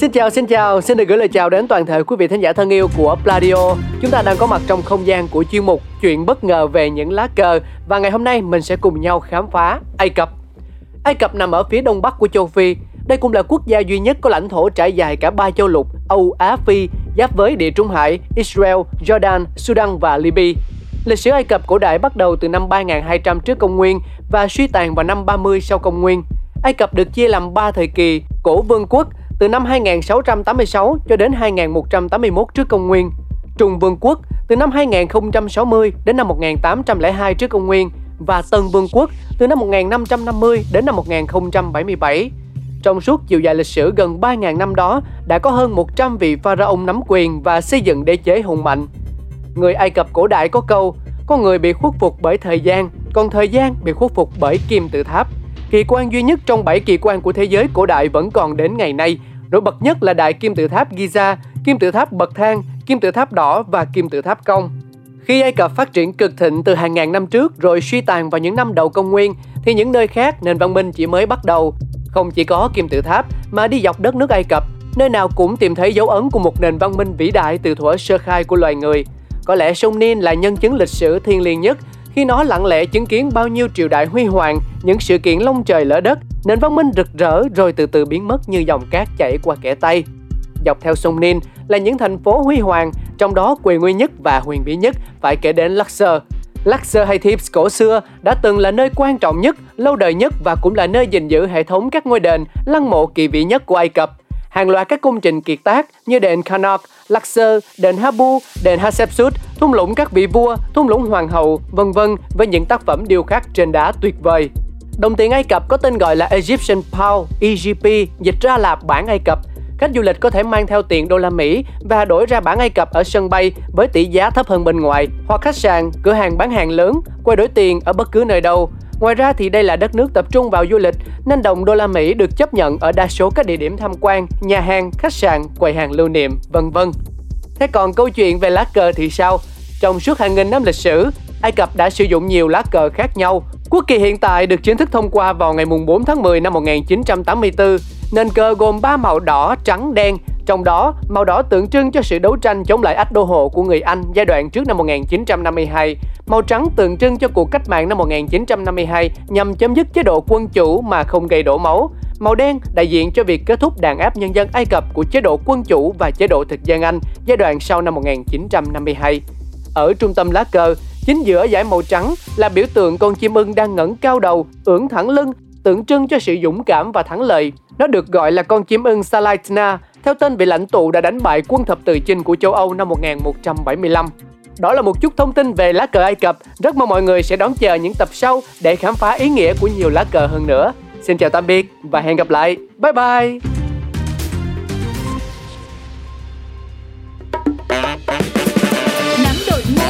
Xin chào, xin chào, xin được gửi lời chào đến toàn thể quý vị thính giả thân yêu của Pladio. Chúng ta đang có mặt trong không gian của chuyên mục Chuyện bất ngờ về những lá cờ và ngày hôm nay mình sẽ cùng nhau khám phá Ai Cập. Ai Cập nằm ở phía đông bắc của châu Phi. Đây cũng là quốc gia duy nhất có lãnh thổ trải dài cả ba châu lục Âu, Á, Phi, giáp với Địa Trung Hải, Israel, Jordan, Sudan và Libya. Lịch sử Ai Cập cổ đại bắt đầu từ năm 3200 trước công nguyên và suy tàn vào năm 30 sau công nguyên. Ai Cập được chia làm 3 thời kỳ: Cổ Vương quốc, từ năm 2686 cho đến 2181 trước công nguyên. Trung Vương quốc từ năm 2060 đến năm 1802 trước công nguyên và Tân Vương quốc từ năm 1550 đến năm 1077. Trong suốt chiều dài lịch sử gần 3.000 năm đó, đã có hơn 100 vị pharaoh nắm quyền và xây dựng đế chế hùng mạnh. Người Ai Cập cổ đại có câu, có người bị khuất phục bởi thời gian, còn thời gian bị khuất phục bởi kim tự tháp. Kỳ quan duy nhất trong 7 kỳ quan của thế giới cổ đại vẫn còn đến ngày nay. Nổi bật nhất là đại kim tự tháp Giza, kim tự tháp bậc thang, kim tự tháp đỏ và kim tự tháp công. Khi Ai Cập phát triển cực thịnh từ hàng ngàn năm trước rồi suy tàn vào những năm đầu công nguyên, thì những nơi khác nền văn minh chỉ mới bắt đầu. Không chỉ có kim tự tháp mà đi dọc đất nước Ai Cập, nơi nào cũng tìm thấy dấu ấn của một nền văn minh vĩ đại từ thuở sơ khai của loài người. Có lẽ sông Nin là nhân chứng lịch sử thiêng liêng nhất khi nó lặng lẽ chứng kiến bao nhiêu triều đại huy hoàng, những sự kiện long trời lỡ đất, nền văn minh rực rỡ rồi từ từ biến mất như dòng cát chảy qua kẻ tay. Dọc theo sông Nin là những thành phố huy hoàng, trong đó quyền nguy nhất và huyền bí nhất phải kể đến Luxor. Luxor hay Thebes cổ xưa đã từng là nơi quan trọng nhất, lâu đời nhất và cũng là nơi gìn giữ hệ thống các ngôi đền, lăng mộ kỳ vĩ nhất của Ai Cập. Hàng loạt các công trình kiệt tác như đền Karnak, Luxor, đền Habu, đền Hatshepsut, thung lũng các vị vua, thung lũng hoàng hậu, vân vân với những tác phẩm điêu khắc trên đá tuyệt vời. Đồng tiền Ai Cập có tên gọi là Egyptian Pound, EGP, dịch ra là bảng Ai Cập. Khách du lịch có thể mang theo tiền đô la Mỹ và đổi ra bảng Ai Cập ở sân bay với tỷ giá thấp hơn bên ngoài, hoặc khách sạn, cửa hàng bán hàng lớn, quay đổi tiền ở bất cứ nơi đâu. Ngoài ra thì đây là đất nước tập trung vào du lịch nên đồng đô la Mỹ được chấp nhận ở đa số các địa điểm tham quan, nhà hàng, khách sạn, quầy hàng lưu niệm, vân vân. Thế còn câu chuyện về lá cờ thì sao? Trong suốt hàng nghìn năm lịch sử, Ai Cập đã sử dụng nhiều lá cờ khác nhau. Quốc kỳ hiện tại được chính thức thông qua vào ngày 4 tháng 10 năm 1984. Nền cờ gồm 3 màu đỏ, trắng, đen, trong đó, màu đỏ tượng trưng cho sự đấu tranh chống lại ách đô hộ của người Anh giai đoạn trước năm 1952. Màu trắng tượng trưng cho cuộc cách mạng năm 1952 nhằm chấm dứt chế độ quân chủ mà không gây đổ máu. Màu đen đại diện cho việc kết thúc đàn áp nhân dân Ai Cập của chế độ quân chủ và chế độ thực dân Anh giai đoạn sau năm 1952. Ở trung tâm lá cờ, chính giữa dải màu trắng là biểu tượng con chim ưng đang ngẩng cao đầu, ưỡn thẳng lưng, tượng trưng cho sự dũng cảm và thắng lợi. Nó được gọi là con chim ưng Salaitna, theo tên vị lãnh tụ đã đánh bại quân thập tự chinh của châu Âu năm 1175. Đó là một chút thông tin về lá cờ Ai Cập. Rất mong mọi người sẽ đón chờ những tập sau để khám phá ý nghĩa của nhiều lá cờ hơn nữa. Xin chào tạm biệt và hẹn gặp lại. Bye bye. Nắm đội mưa